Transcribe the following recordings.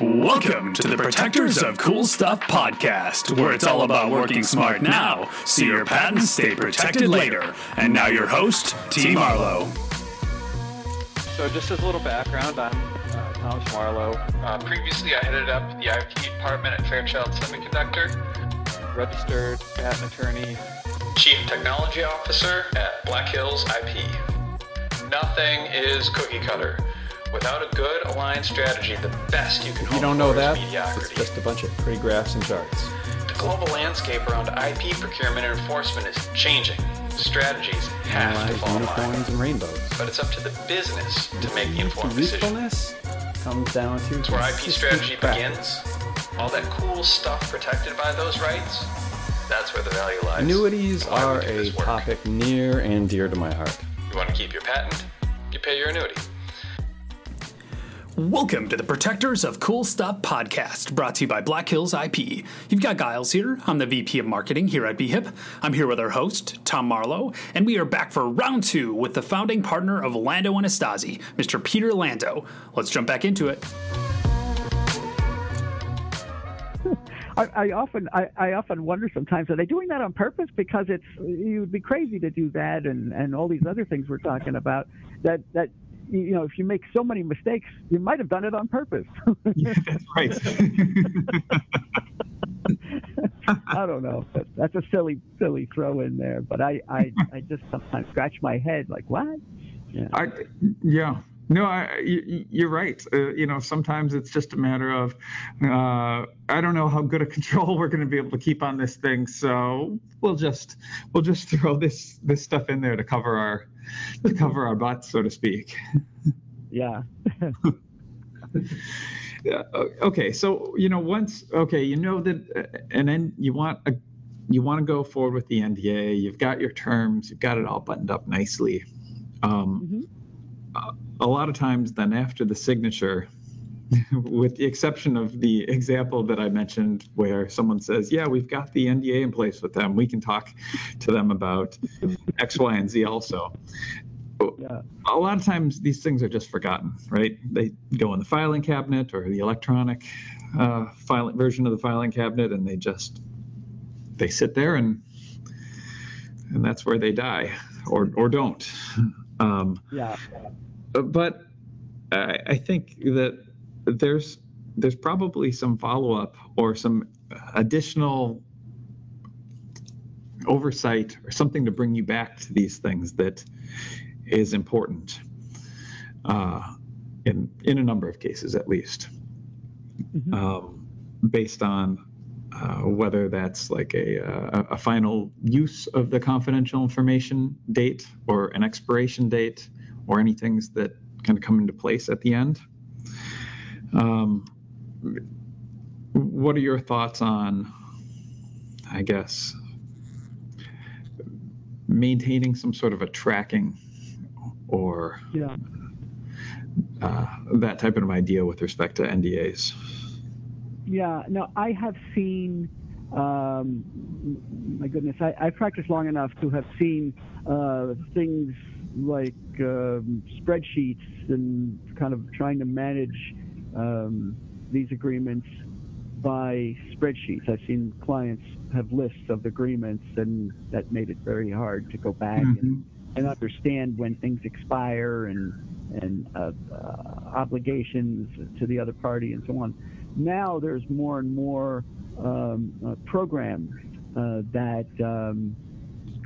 Welcome to the Protectors of Cool Stuff podcast, where it's all about working smart now so your patents stay protected later. And now your host, T. Marlow. So just as a little background, I'm uh, Thomas Marlow. Uh, previously, I headed up the IP department at Fairchild Semiconductor, registered patent attorney. chief technology officer at Black Hills IP. Nothing is cookie cutter. Without a good aligned strategy, the best you can If hope you don't know for that, is mediocrity. it's just a bunch of pretty graphs and charts. The global landscape around IP procurement and enforcement is changing. Strategies have to Analyze fall in line. unicorns and rainbows. But it's up to the business to make the To informed decision. usefulness comes down to It's where IP strategy practice. begins. All that cool stuff protected by those rights, that's where the value lies. Annuities And why we are a topic near and dear to my heart. You want to keep your patent? You pay your annuity. Welcome to the Protectors of Cool Stuff podcast, brought to you by Black Hills IP. You've got Giles here. I'm the VP of Marketing here at BHIP. I'm here with our host, Tom Marlow, and we are back for round two with the founding partner of Lando Anastasi, Mr. Peter Lando. Let's jump back into it. I, I often I, I often wonder sometimes are they doing that on purpose because it's you would be crazy to do that and and all these other things we're talking about that that you know if you make so many mistakes you might have done it on purpose Yeah, that's right. I don't know that's a silly silly throw in there but I I, I just sometimes scratch my head like what yeah I, yeah. No, I, you, you're right. Uh, you know, sometimes it's just a matter of, uh, I don't know how good a control we're going to be able to keep on this thing, so we'll just we'll just throw this this stuff in there to cover our to cover our butts, so to speak. yeah Yeah. Okay. So you know, once okay, you know that, uh, and then you want a you want to go forward with the NDA. You've got your terms. You've got it all buttoned up nicely. Um, Mhm. uh, a lot of times, then after the signature, with the exception of the example that I mentioned, where someone says, "Yeah, we've got the NDA in place with them. We can talk to them about X, Y, and Z also." yeah a lot of times these things are just forgotten, right? They go in the filing cabinet or the electronic uh, filing version of the filing cabinet, and they just they sit there and and that's where they die, or or don't. Um, yeah but I, I think that there's there's probably some follow up or some additional oversight or something to bring you back to these things that is important uh, in in a number of cases at least Mhm. um, based on uh, whether that's like a, uh, a final use of the confidential information date or an expiration date or any things that kind of come into place at the end. Um, what are your thoughts on, I guess, maintaining some sort of a tracking or yeah uh, that type of idea with respect to NDAs? Yeah, no, I have seen. Um, my goodness, I, I practiced long enough to have seen uh, things like um, spreadsheets and kind of trying to manage um, these agreements by spreadsheets. I've seen clients have lists of agreements, and that made it very hard to go back and, and understand when things expire and and uh, uh, obligations to the other party and so on now there's more and more um, uh, programs uh, that um,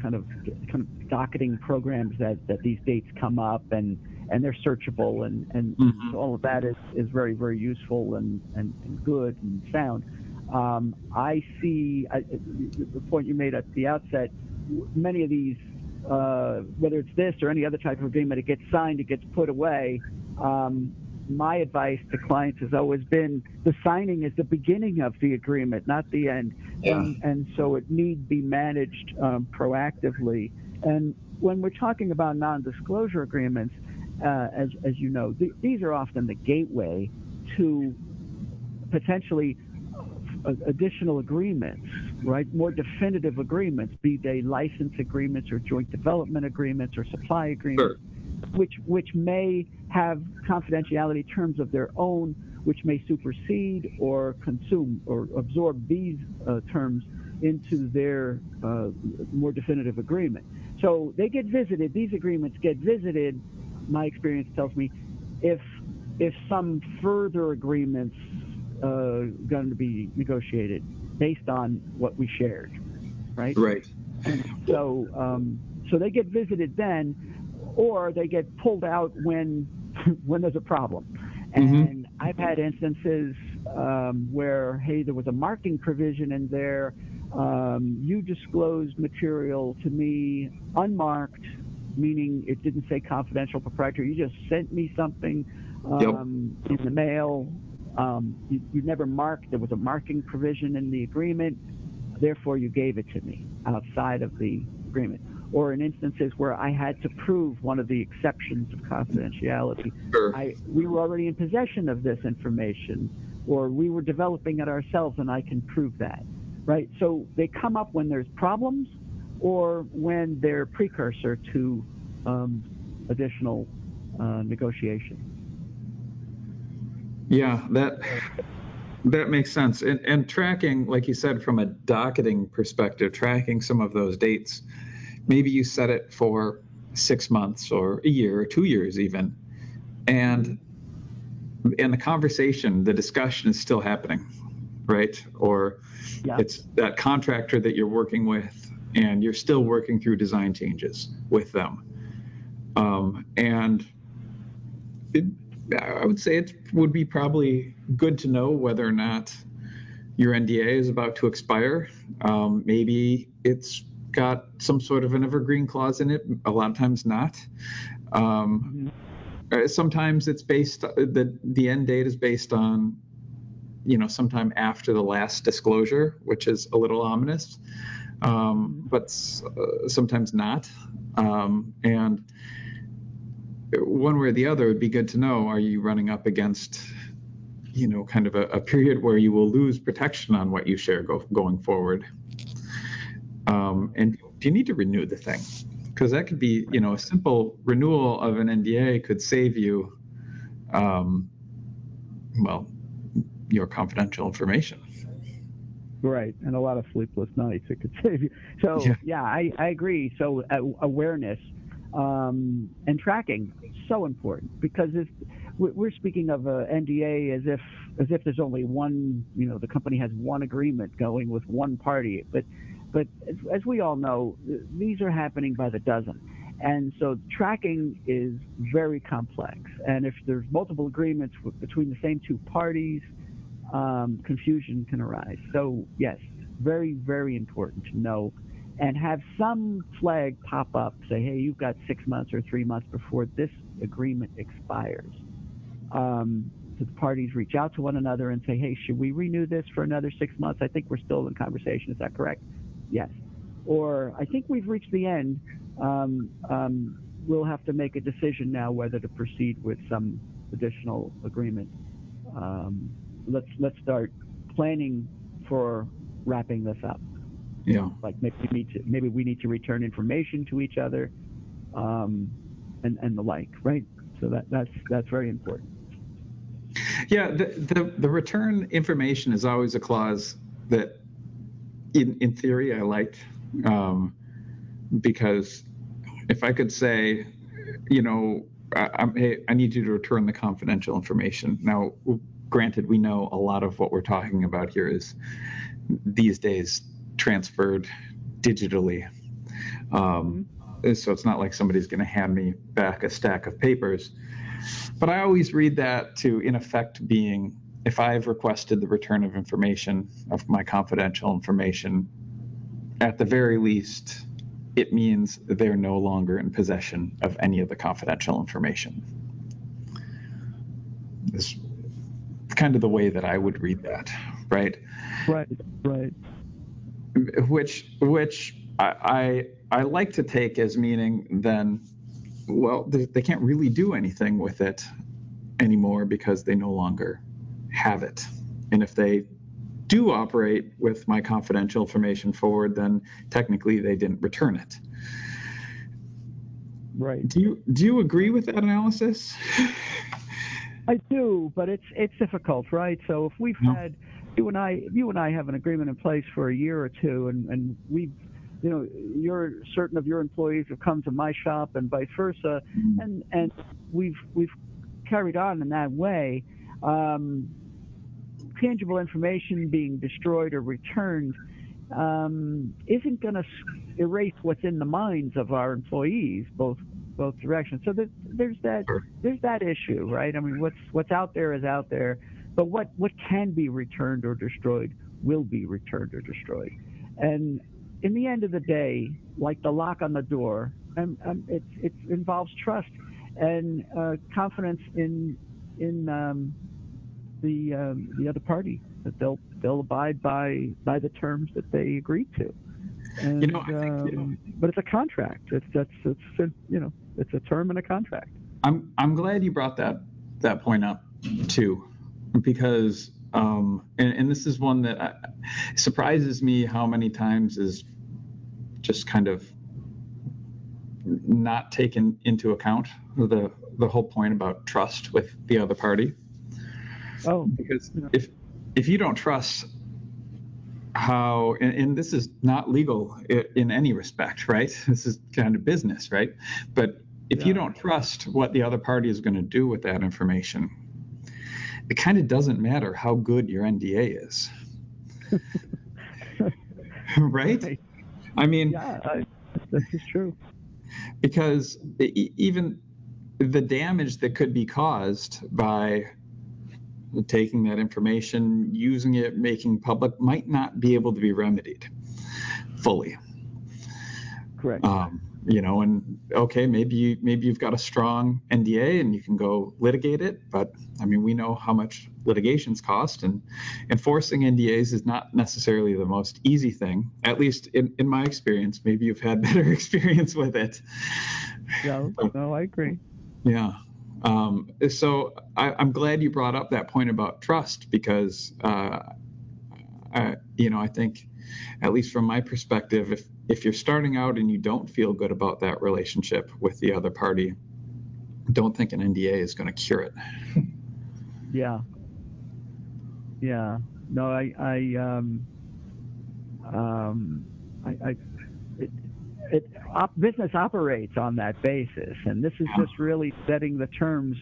kind of kind of docketing programs that, that these dates come up and and they're searchable and and Mhm. all of that is, is very very useful and, and, and good and sound. Um, I see I, the point you made at the outset. Many of these, uh, whether it's this or any other type of agreement, it gets signed, it gets put away. Um, my advice to clients has always been the signing is the beginning of the agreement, not the end. Yeah. And, and so it need be managed um, proactively. And when we're talking about non-disclosure agreements, uh, as, as you know, th- these are often the gateway to potentially additional agreements, right? More definitive agreements, be they license agreements or joint development agreements or supply agreements, which which may have confidentiality terms of their own, which may supersede or consume or absorb these uh, terms into their uh, more definitive agreement. So they get visited. These agreements get visited. My experience tells me if if some further agreements uh, going to be negotiated based on what we shared, right? Right. So um, so they get visited then, or they get pulled out when when there's a problem. Mm-hmm. And I've had instances um, where hey, there was a marking provision in there. Um, you disclosed material to me unmarked, meaning it didn't say confidential proprietary. You just sent me something um, in the mail. Um, you, you never marked. There was a marking provision in the agreement. Therefore, you gave it to me outside of the agreement. Or in instances where I had to prove one of the exceptions of confidentiality, Sure. I, we were already in possession of this information, or we were developing it ourselves, and I can prove that, right? So they come up when there's problems, or when they're precursor to um, additional uh, negotiation. Yeah, that that makes sense. And and tracking, like you said, from a docketing perspective, tracking some of those dates. Maybe you set it for six months or a year or two years even, and and the conversation, the discussion is still happening, right? Or Yeah. it's that contractor that you're working with, and you're still working through design changes with them. Um, and it, I would say it would be probably good to know whether or not your NDA is about to expire. Um, maybe it's got some sort of an evergreen clause in it. A lot of times not. Um, uh, sometimes it's based the the end date is based on you know sometime after the last disclosure, which is a little ominous, um, but uh, sometimes not. Um, and one way or the other, it'd be good to know: Are you running up against you know kind of a, a period where you will lose protection on what you share go, going forward? Um, and do you need to renew the thing? Because that could be, you know, a simple renewal of an NDA could save you, um, well, your confidential information. Right, and a lot of sleepless nights it could save you. So Yeah. yeah, I, I agree. So uh, awareness um, and tracking so important because if we- we're speaking of a NDA as if as if there's only one, you know, the company has one agreement going with one party, but but as, as we all know, these are happening by the dozen. And so tracking is very complex. And if there's multiple agreements w- between the same two parties, um, confusion can arise. So yes, very, very important to know and have some flag pop up, say, hey, you've got six months or three months before this agreement expires. Um, so the parties reach out to one another and say, hey, should we renew this for another six months? I think we're still in conversation. Is that correct? Yes. Or I think we've reached the end. Um, um, we'll have to make a decision now whether to proceed with some additional agreement. Um, let's let's start planning for wrapping this up. Yeah. Like maybe we need to maybe we need to return information to each other, um, and and the like, right? So that that's that's very important. Yeah, the, the, the return information is always a clause that, in, in theory, I liked um, because if I could say, you know, I, I'm, hey, I need you to return the confidential information. Now, granted, we know a lot of what we're talking about here is these days transferred digitally. Um, So it's not like somebody's going to hand me back a stack of papers. But I always read that to, in effect, being if I've requested the return of information, of my confidential information, at the very least, it means they're no longer in possession of any of the confidential information. Is kind of the way that I would read that, right? Right, right. which which I, I I like to take as meaning then, well, they, they can't really do anything with it anymore because they no longer have it. And if they do operate with my confidential information forward, then technically they didn't return it. Right. Do you do you agree with that analysis? I do, but it's it's difficult, right? So if we've No. had you and I, you and I have an agreement in place for a year or two, and and we've, you know, you're certain of your employees have come to my shop and vice versa, and and we've we've carried on in that way. Um, tangible information being destroyed or returned um, isn't going to erase what's in the minds of our employees, both both directions. So there, there's that there's that issue, right? I mean, what's what's out there is out there, but what what can be returned or destroyed will be returned or destroyed, and in the end of the day, like the lock on the door, um, um, it it involves trust and uh, confidence in in um, the um, the other party that they'll they'll abide by by the terms that they agreed to. And, You know, I think, you know- um, but it's a contract. It's that's it's a, you know it's a term in a contract. I'm I'm glad you brought that that point up too, because um, and, and this is one that I, surprises me how many times is just kind of not taken into account the the whole point about trust with the other party Oh, because Yeah. if if you don't trust how and, and this is not legal in any respect right this is kind of business right but if you don't trust what the other party is going to do with that information it kind of doesn't matter how good your nda is right Right. i mean yeah, I, this is true. because even the damage that could be caused by taking that information, using it, making public, might not be able to be remedied fully. Correct. Um, you know, and okay, maybe you, maybe you've got a strong NDA and you can go litigate it, but I mean, we know how much litigations cost, and enforcing NDAs is not necessarily the most easy thing. At least in, in my experience, maybe you've had better experience with it. no, no, I agree. Yeah. Um, so I, I'm glad you brought up that point about trust because, uh, I, you know, I think, at least from my perspective, if if you're starting out and you don't feel good about that relationship with the other party, don't think an NDA is going to cure it. Yeah. Yeah. No, I, I, um, um, I, I it op, business operates on that basis, and this is just really setting the terms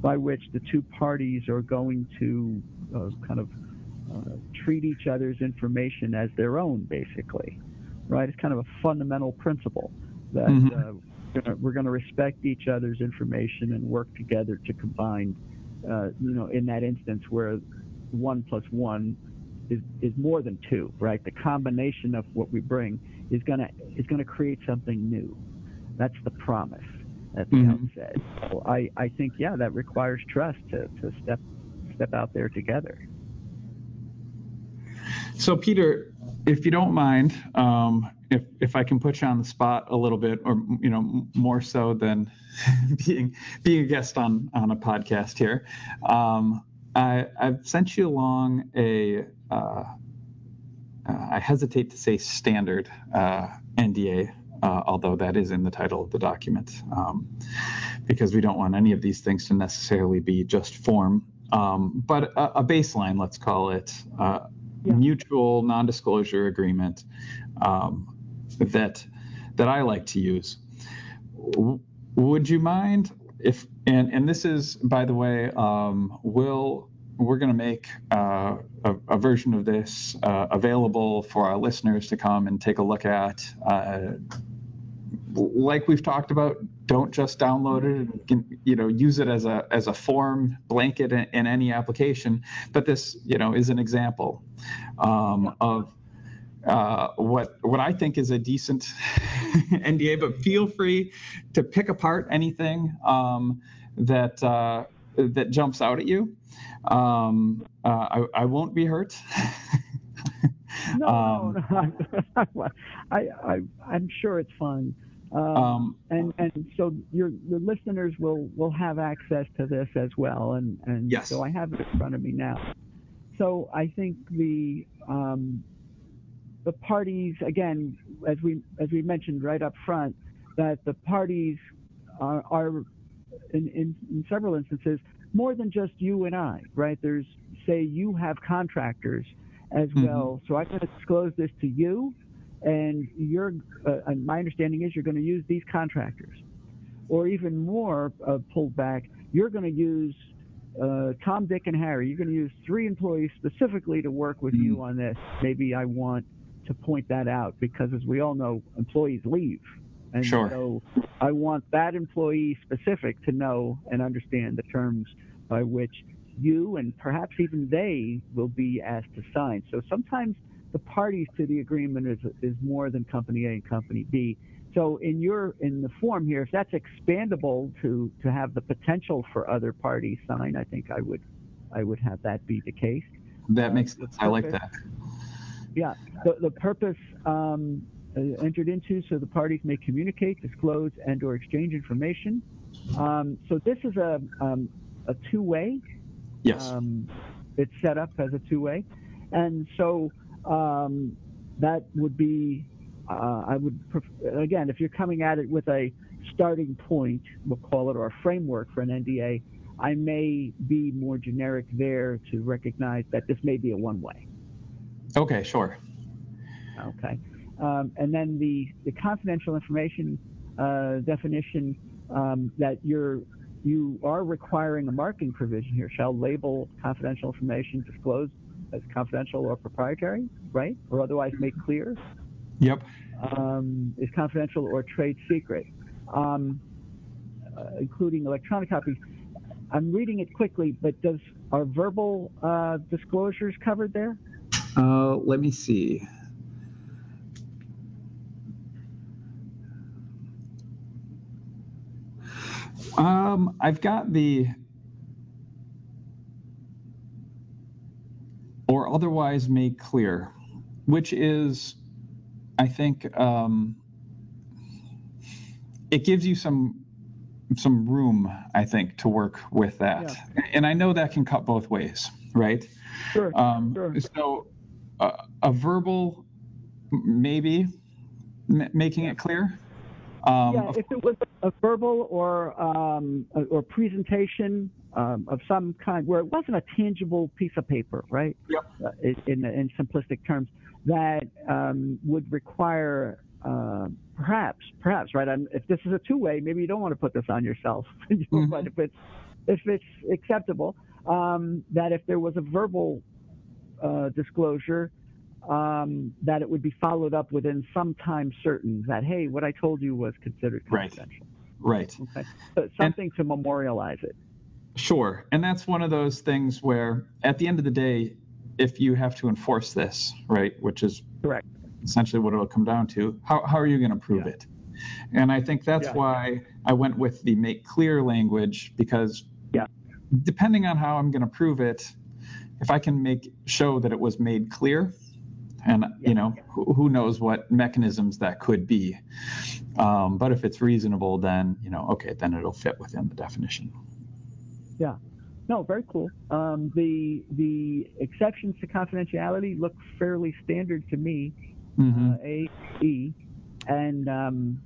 by which the two parties are going to uh, kind of uh, treat each other's information as their own, basically. Right? It's kind of a fundamental principle that Mhm. uh, we're going to respect each other's information and work together to combine uh, you know, in that instance where one plus one is, is more than two, right? The combination of what we bring is gonna is gonna create something new. That's the promise at the Mhm. outset. So I, I think yeah, that requires trust to, to step step out there together. So, Peter, if you don't mind, um, if if I can put you on the spot a little bit, or you know, more so than being being a guest on on a podcast here, um, I, I've sent you along a. Uh, uh, I hesitate to say standard uh, NDA, uh, although that is in the title of the document, um, because we don't want any of these things to necessarily be just form, um, but a, a baseline, let's call it, uh, Yeah. mutual non-disclosure agreement um, that that I like to use. W- would you mind if and and this is by the way, um, will we're going to make uh, a, a version of this uh, available for our listeners to come and take a look at. Uh, like we've talked about, don't just download it and can, you know use it as a as a form blanket in, in any application. But this you know is an example um, of uh, what what I think is a decent NDA. But feel free to pick apart anything um, that uh, that jumps out at you. Um, uh, I, I won't be hurt. No, Um, no, no. I, I, I'm sure it's fun. Um, Um, and and so your your listeners will will have access to this as well and and Yes. so I have it in front of me now. So I think the um, the parties again as we as we mentioned right up front that the parties are, are in, in, in several instances more than just you and I, right? There's say you have contractors as Mhm. well. So I'm going to disclose this to you, and you're. Uh, and my understanding is you're going to use these contractors, or even more uh, pulled back. You're going to use uh, Tom, Dick, and Harry. You're going to use three employees specifically to work with you on this. Maybe I want to point that out because, as we all know, employees leave. And Sure. so I want that employee specific to know and understand the terms by which you and perhaps even they will be asked to sign. So sometimes the parties to the agreement is, is more than company A and company B. So in your in the form here, if that's expandable to to have the potential for other parties sign, I think I would I would have that be the case. That makes the sense. I like that. Yeah, the, the purpose um, uh, entered into so the parties may communicate, disclose, and/or exchange information. Um, so this is a um, a two-way. Yes. Um, it's set up as a two-way, and so um, that would be. Uh, I would pref- again, if you're coming at it with a starting point, we'll call it, or a framework for an NDA. I may be more generic there to recognize that this may be a one-way. okay, sure. Okay. Um, and then the, the confidential information uh, definition um, that you're you are requiring a marking provision here shall label confidential information disclosed as confidential or proprietary, right? Or otherwise make clear Yep. um, is confidential or trade secret, um, uh, including electronic copies. I'm reading it quickly, but does are verbal uh, disclosures covered there? Uh, let me see. Um, I've got the or otherwise made clear, which is, I think, um, it gives you some some room, I think, to work with that. And I know that can cut both ways, right? Sure. Um, Sure. So, uh, a verbal, maybe, m- making it clear. Um, yeah, if it was a verbal or um, or presentation um, of some kind, where it wasn't a tangible piece of paper, right? Yep. Uh, in, in simplistic terms, that um, would require uh, perhaps, perhaps, right? I'm, if this is a two-way, maybe you don't want to put this on yourself. Mhm. But if it's if it's acceptable, um, that if there was a verbal uh, disclosure, um, that it would be followed up within some time certain that hey, what I told you was considered Right. confidential. right. Okay, so something to memorialize it. Sure. And that's one of those things where, at the end of the day, if you have to enforce this, right, which is Correct. essentially what it'll come down to, how, how are you going to prove Yeah. it? And I think that's Yeah. why I went with the make clear language because Yeah. depending on how I'm going to prove it, if I can make show that it was made clear, and Yeah. you know who, who knows what mechanisms that could be, um, but if it's reasonable, then you know okay, then it'll fit within the definition. Yeah. No, very cool. Um, the the exceptions to confidentiality look fairly standard to me. Mhm. uh, A, E, and um,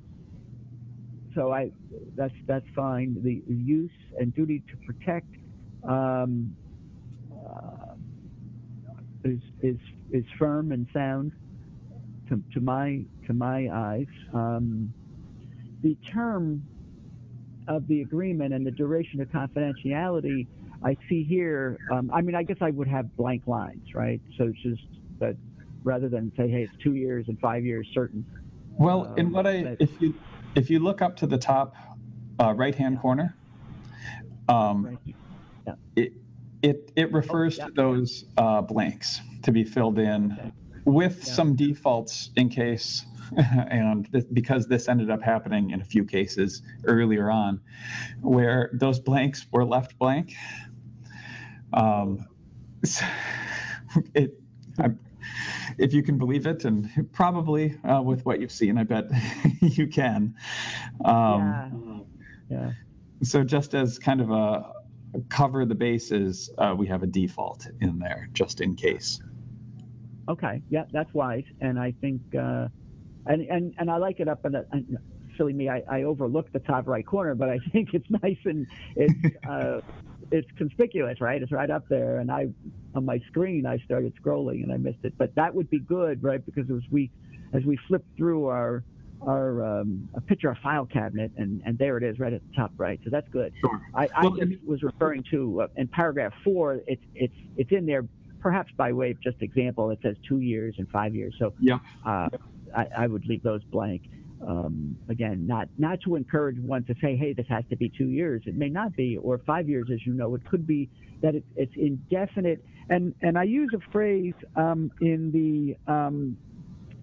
so I that's that's fine. The use and duty to protect um, is is is firm and sound to, to my to my eyes. Um, the term of the agreement and the duration of confidentiality I see here. Um, I mean, I guess I would have blank lines, right? So it's just that rather than say, hey, it's two years and five years certain. Well, in Um, what I, if you if you look up to the top uh, right hand corner, um, Right. it it it refers yeah. to those uh, blanks to be filled in Okay. with Yeah. some defaults in case. and th- because this ended up happening in a few cases earlier on, where those blanks were left blank, um, so it, I, if you can believe it, and probably uh, with what you've seen, I bet you can. Um, yeah. So just as kind of a cover the bases, uh, we have a default in there just in case. Okay. Yeah, that's wise, and I think, uh, and and and I like it up in a, silly me. I, I overlooked the top right corner, but I think it's nice and it's uh, it's conspicuous, right? It's right up there. And I on my screen I started scrolling and I missed it. But that would be good, right? Because as we as we flip through our our um, a picture of file cabinet, and, and there it is right at the top right. So that's good. Sure. I, I Well, just was referring to uh, in paragraph four. It's it's it's in there, perhaps by way of just example. It says two years and five years. So Yeah. uh, I, I would leave those blank. Um, again, not not to encourage one to say, hey, this has to be two years. It may not be, or five years, as you know. It could be that it, it's indefinite. And and I use a phrase um, in the um,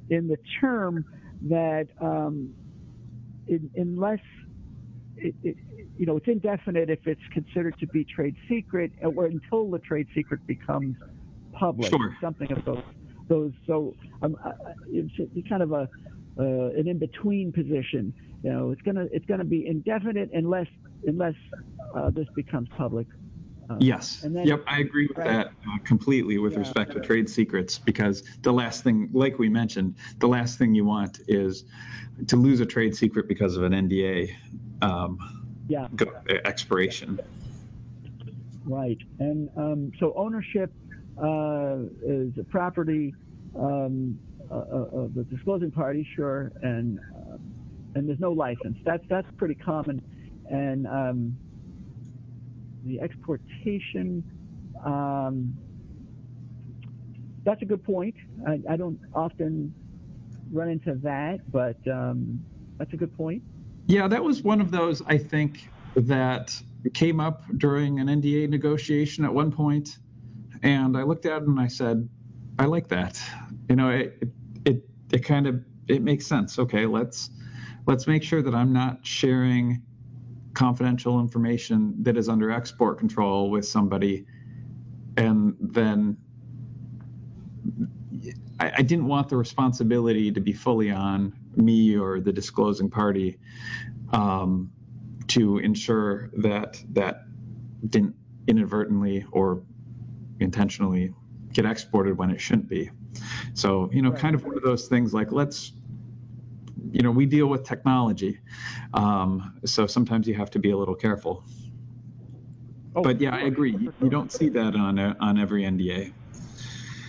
in the term that um, in, unless it, it, you know it's indefinite if it's considered to be trade secret or until the trade secret becomes public. Sure. something of those those so um, I- I- it's, it's kind of a uh, an in between position. You know it's gonna it's gonna be indefinite unless unless uh, this becomes public Uh, Yes. then- yep, I agree with Right. that uh, completely with Yeah. respect to trade secrets because the last thing, like we mentioned, the last thing you want is to lose a trade secret because of an NDA um, yeah go, expiration. Right, and um, so ownership uh, is a property um, uh, uh, of the disclosing party, sure, and uh, and there's no license. That's that's pretty common, and um, the exportation. Um, that's a good point. I, I don't often run into that, but um, that's a good point. Yeah, that was one of those, I think, that came up during an NDA negotiation at one point, and I looked at it and I said, I like that. You know, it it it kind of it makes sense. Okay, let's let's make sure that I'm not sharing confidential information that is under export control with somebody, and then I, I didn't want the responsibility to be fully on me or the disclosing party um, to ensure that that didn't inadvertently or intentionally get exported when it shouldn't be. So, you know, Right. kind of one of those things like let's, you know, we deal with technology. Um, so sometimes you have to be a little careful. Oh, But yeah, I agree. You, you don't see that on a, on every NDA.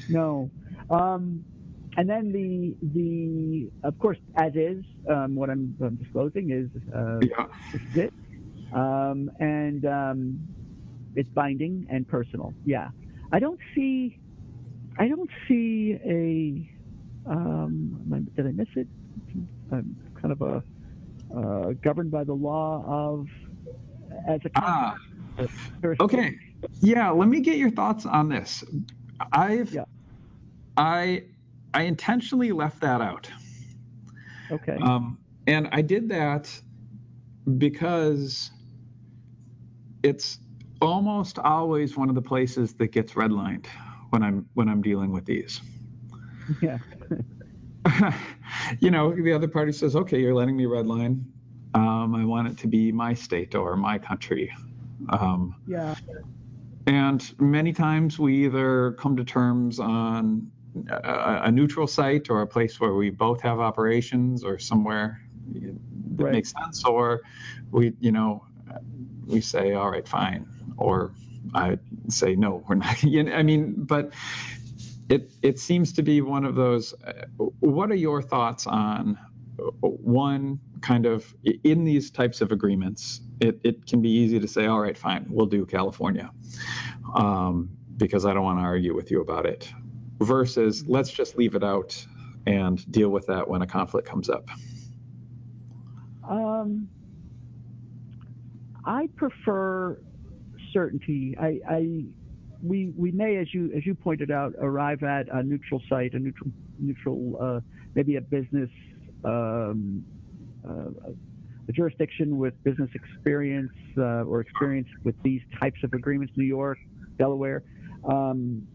No. Um, and then the the of course as is um, what I'm, I'm disclosing is uh, Yeah. this it, um, and um, it's binding and personal. Yeah, I don't see I don't see a um, did I miss it? I'm kind of a uh, governed by the law of as a Ah. Okay. Yeah, let me get your thoughts on this. I've Yeah. I I intentionally left that out. Okay. Um, and I did that because it's almost always one of the places that gets redlined when I'm when I'm dealing with these. yeah. you know, the other party says, "Okay, you're letting me redline. Um, I want it to be my state or my country." Um, Yeah. and many times we either come to terms on a, a neutral site or a place where we both have operations or somewhere that Right. makes sense, or we, you know, we say, all right, fine, or I say, no, we're not. You know, I mean, but it it seems to be one of those. Uh, what are your thoughts on one kind of in these types of agreements? It it can be easy to say, all right, fine, we'll do California, um, because I don't want to argue with you about it. Versus, let's just leave it out and deal with that when a conflict comes up. Um, I prefer certainty. I, I, we, we may, as you, as you pointed out, arrive at a neutral site, a neutral, neutral, uh, maybe a business, um, uh, a jurisdiction with business experience uh, or experience with these types of agreements, New York, Delaware, um,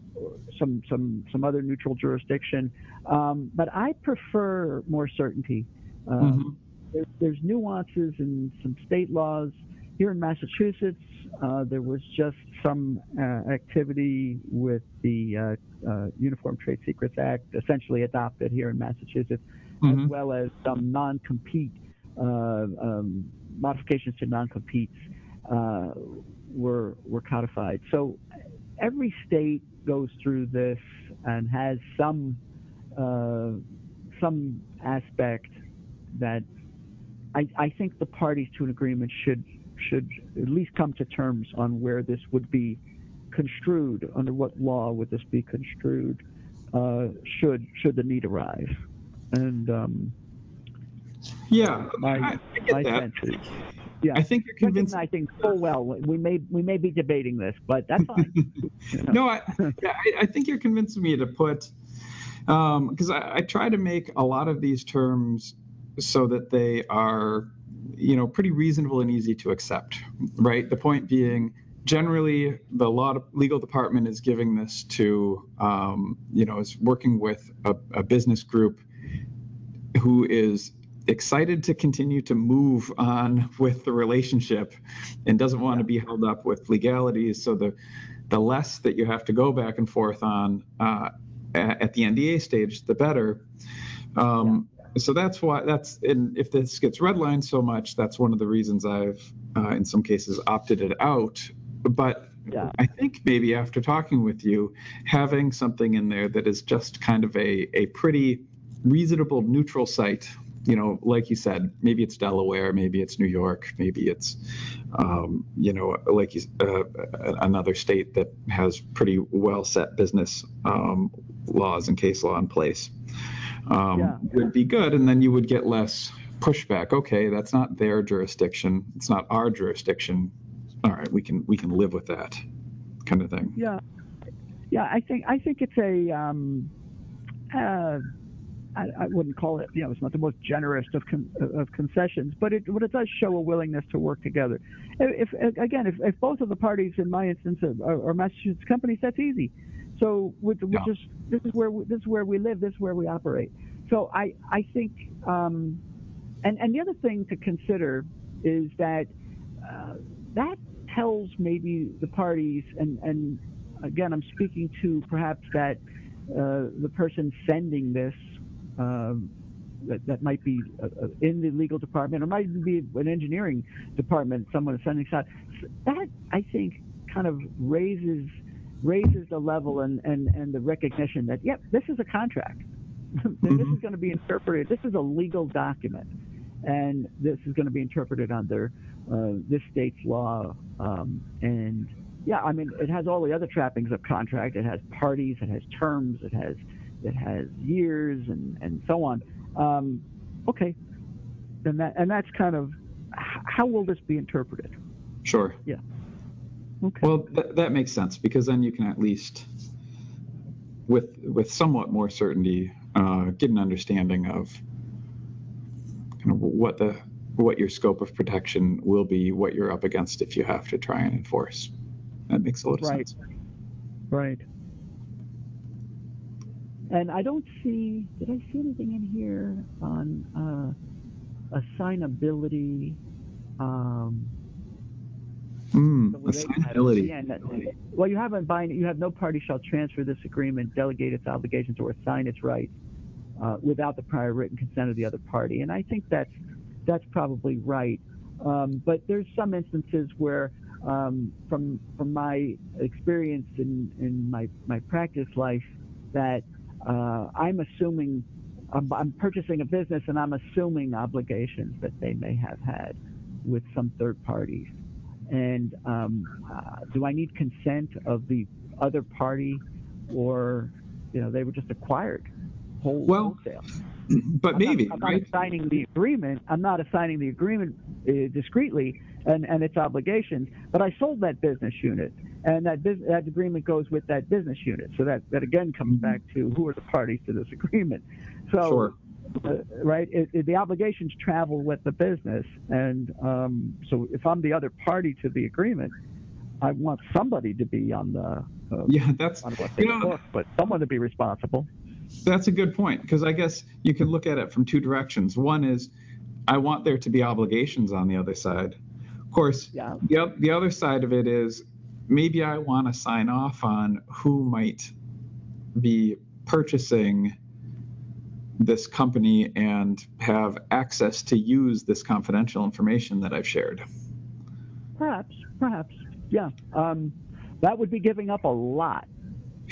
some, some, some other neutral jurisdiction. Um, but I prefer more certainty. Um, there, there's nuances in some state laws. Here in Massachusetts, uh, there was just some uh, activity with the uh, uh, Uniform Trade Secrets Act, essentially adopted here in Massachusetts, Mhm. as well as some non-compete uh, um, modifications to non-competes uh, were were codified. So every state goes through this and has some uh, some aspect that I, I think the parties to an agreement should should at least come to terms on where this would be construed under what law would this be construed uh, should should the need arise and um, yeah my, I, I my that. sense is yeah I think you're convinced. recognizing full well we may we may be debating this but that's fine You know? No, I, I, I think you're convincing me to put, because I, I try to make a lot of these terms so that they are, you know, pretty reasonable and easy to accept, right? The point being, generally, the law legal department is giving this to, um, you know, is working with a, a business group who is excited to continue to move on with the relationship and doesn't want to be held up with legalities. So the the less that you have to go back and forth on uh, at the NDA stage, the better. Um, So that's why that's and if this gets redlined so much, that's one of the reasons I've uh, in some cases opted it out. But Yeah. I think maybe after talking with you, having something in there that is just kind of a a pretty reasonable neutral site. You know, like you said, maybe it's Delaware, maybe it's New York, maybe it's, um, you know, like you, uh, another state that has pretty well set business um, laws and case law in place. Um, Yeah. Would be good, and then you would get less pushback. Okay, that's not their jurisdiction. It's not our jurisdiction. All right, we can we can live with that, kind of thing. Yeah, yeah. I think I think it's a. Um, uh, I, I wouldn't call it. You know, it's not the most generous of con- of concessions, but it but it does show a willingness to work together. If, if again, if, if both of the parties, in my instance, are, are Massachusetts companies, that's easy. So we, we Yeah. just this is where we, this is where we live. This is where we operate. So I I think. Um, and and the other thing to consider is that uh, that tells maybe the parties, and, and again, I'm speaking to perhaps that uh, the person sending this, um, that, that might be uh, uh, in the legal department, or might even be an engineering department, someone is sending out. That I think kind of raises raises the level and, and, and the recognition that yep, this is a contract. this is going to be interpreted. This is a legal document, and this is going to be interpreted under uh, this state's law. Um, and yeah, I mean, it has all the other trappings of contract. It has parties, it has terms, it has it has years, and and so on. Um, okay, and that and that's kind of how will this be interpreted? Sure. Okay. Well, th- that makes sense because then you can at least, with with somewhat more certainty, uh, get an understanding of kind of what the what your scope of protection will be, what you're up against if you have to try and enforce. That makes a lot of Right. sense. Right. And I don't see. Did I see anything in here on uh, assignability? Um, Mm, the way they have it. assignability. Yeah, and that- well, you have a bind. You have no party shall transfer this agreement, delegate its obligations, or assign its rights uh, without the prior written consent of the other party. And I think that's that's probably right. Um, but there's some instances where, um, from from my experience in in my my practice life, that uh, I'm assuming. I'm, I'm purchasing a business and I'm assuming obligations that they may have had with some third parties and um, uh, do I need consent of the other party, or you know they were just acquired whole, Well, wholesale? But I'm maybe, not, I'm not right? assigning the agreement. I'm not assigning the agreement uh, discreetly and, and its obligations, but I sold that business unit, and that bus- that agreement goes with that business unit. So that that again comes back to who are the parties to this agreement. So Sure. Uh, right? It, it, the obligations travel with the business, and um, so if I'm the other party to the agreement, I want somebody to be on the uh, Yeah, that's on what they you know, book, but someone to be responsible. That's a good point because I guess you can look at it from two directions. One is I want there to be obligations on the other side. Of course, Yeah. the, the other side of it is maybe I want to sign off on who might be purchasing this company and have access to use this confidential information that I've shared. Perhaps, perhaps, yeah. Um, that would be giving up a lot.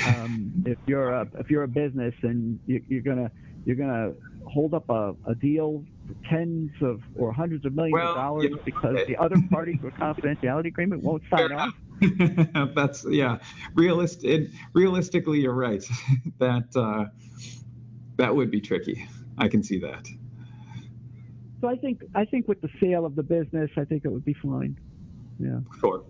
Um, if you're a if you're a business and you, you're gonna you're gonna hold up a, a deal for tens of or hundreds of millions Well, of dollars you know, because the other party to a confidentiality agreement won't sign off. That's yeah. Realist, it, realistically, you're right. that uh, that would be tricky. I can see that. So I think I think with the sale of the business, I think it would be fine. Yeah. Sure.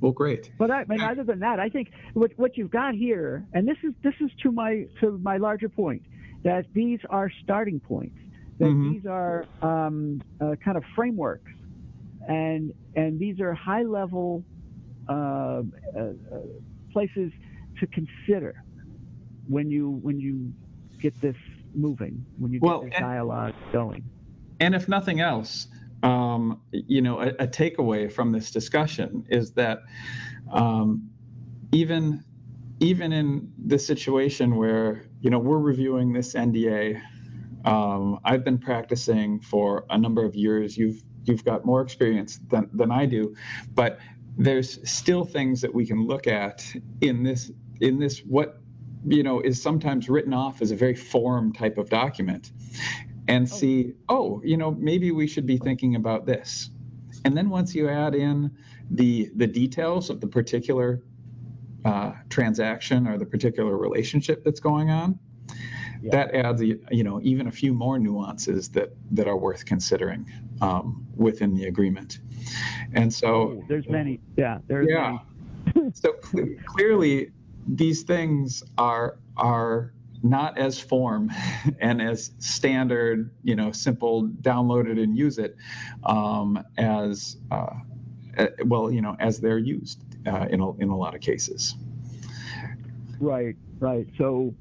Well, great. But I, mean, other than that, I think what what you've got here, and this is this is to my to my larger point, that these are starting points, that Mhm. these are um, uh, kind of frameworks, and and these are high level uh, uh, uh, places to consider when you when you get this moving, when you get Well, this and- dialogue going. And if nothing else, um, you know, a, a takeaway from this discussion is that um, even even in the situation where you know we're reviewing this NDA, um, I've been practicing for a number of years. You've you've got more experience than than I do, but there's still things that we can look at in this in this what you know is sometimes written off as a very form type of document and see, oh, you know, maybe we should be thinking about this. And then once you add in the the details of the particular uh, transaction or the particular relationship that's going on, Yeah. that adds, you know, even a few more nuances that that are worth considering um, within the agreement. And so, There's many, yeah, there's yeah. many. so cl- clearly, these things are are not as form and as standard, you know, simple download it and use it, um, as uh, uh, well, you know, as they're used uh, in a, in a lot of cases. Right, right. So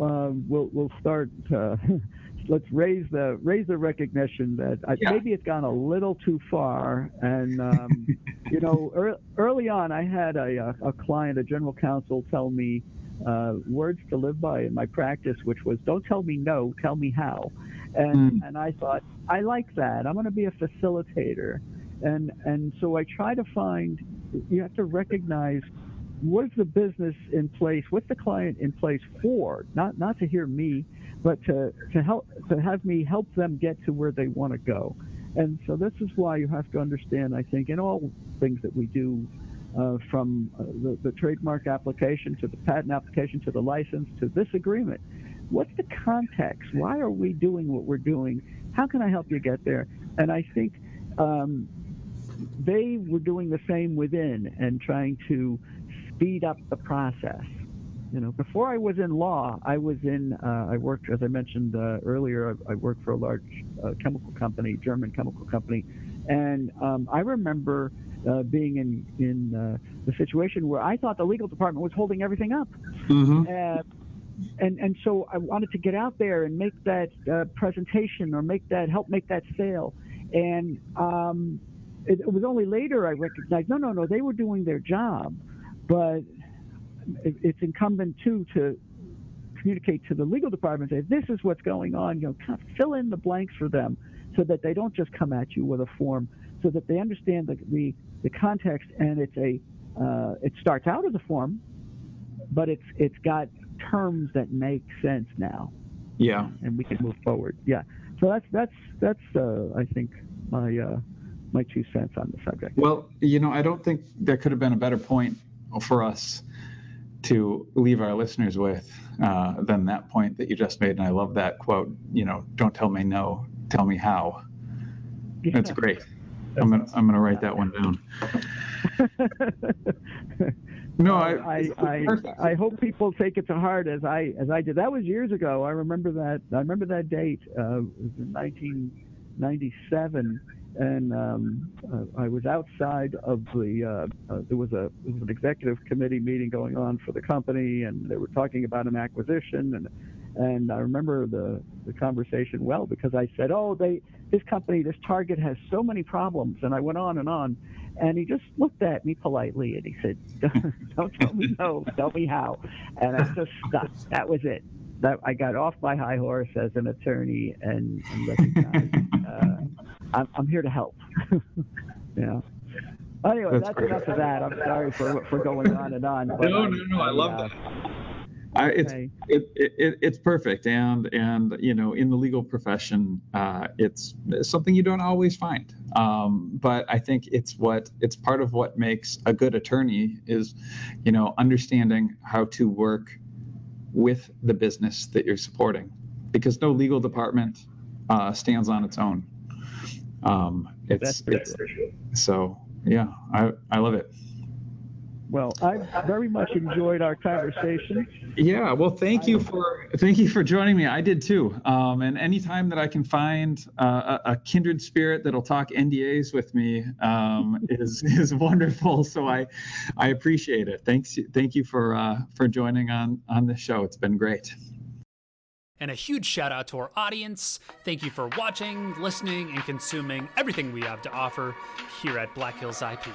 um, we'll we'll start. Uh, let's raise the raise the recognition that I, Yeah. maybe it's gone a little too far. And um, you know, ear early on, I had a, a, a client, a general counsel, tell me uh, words to live by in my practice, which was "Don't tell me no, tell me how." And and I thought I like that. I'm going to be a facilitator, and and so I try to find. You have to recognize what is the business in place? What's the client in place for? Not not to hear me, but to to help to have me help them get to where they want to go. And so this is why you have to understand. I think in all things that we do, uh, from uh, the, the trademark application to the patent application to the license to this agreement, what's the context? Why are we doing what we're doing? How can I help you get there? And I think. Um, they were doing the same within and trying to speed up the process. You know, before I was in law, I was in. Uh, I worked, as I mentioned uh, earlier, I, I worked for a large uh, chemical company, German chemical company, and um, I remember uh, being in in uh, the situation where I thought the legal department was holding everything up, Mm-hmm. uh, and and so I wanted to get out there and make that uh, presentation or make that help make that sale, and um, it, it was only later I recognized no no no they were doing their job, but it's incumbent too to communicate to the legal department say this is what's going on you know kind of fill in the blanks for them so that they don't just come at you with a form so that they understand the the, the context and it's a uh, it starts out as a form but it's it's got terms that make sense now. Yeah. and we can move forward. Yeah. So that's that's that's uh, I think my uh, my two cents on the subject. Well, you know, I don't think there could have been a better point for us to leave our listeners with uh, than that point that you just made. And I love that quote. You know, don't tell me no, tell me how. That's great. I'm gonna I'm gonna write that one down. No, I I, I, I hope people take it to heart as I as I did. That was years ago. I remember that. I remember that date. Uh, it was in 1997, and um, uh, I was outside of the. Uh, uh, there was a there was an executive committee meeting going on for the company, and they were talking about an acquisition, and and I remember the the conversation well because I said, "Oh, they this company, this Target has so many problems," and I went on and on. And he just looked at me politely and he said, "Don't tell me no, tell me how." And I just stuck. That was it. That I got off my high horse as an attorney and, and recognized uh, I'm, I'm here to help. yeah. Anyway, that's, that's enough of that. I'm sorry for for going on and on. But no, no, no. I, I love uh, that. I, it's okay. it, it, it's perfect, and and you know, in the legal profession, uh, it's, it's, something you don't always find. Um, but I think it's what it's part of what makes a good attorney is, you know, understanding how to work with the business that you're supporting, because no legal department uh, stands on its own. Um, it's, it's so yeah, I I love it. Well, I very much enjoyed our conversation. Yeah, well, thank you for thank you for joining me. I did too. Um, and anytime that I can find uh, a, a, kindred spirit that'll talk NDAs with me um, is is wonderful. So I I appreciate it. Thanks, thank you for uh, for joining on on this show. It's been great. And a huge shout out to our audience. Thank you for watching, listening, and consuming everything we have to offer here at Black Hills IP.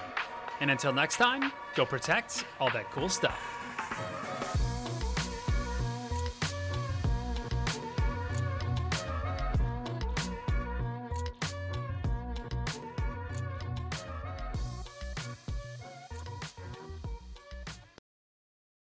And until next time, go protect all that cool stuff.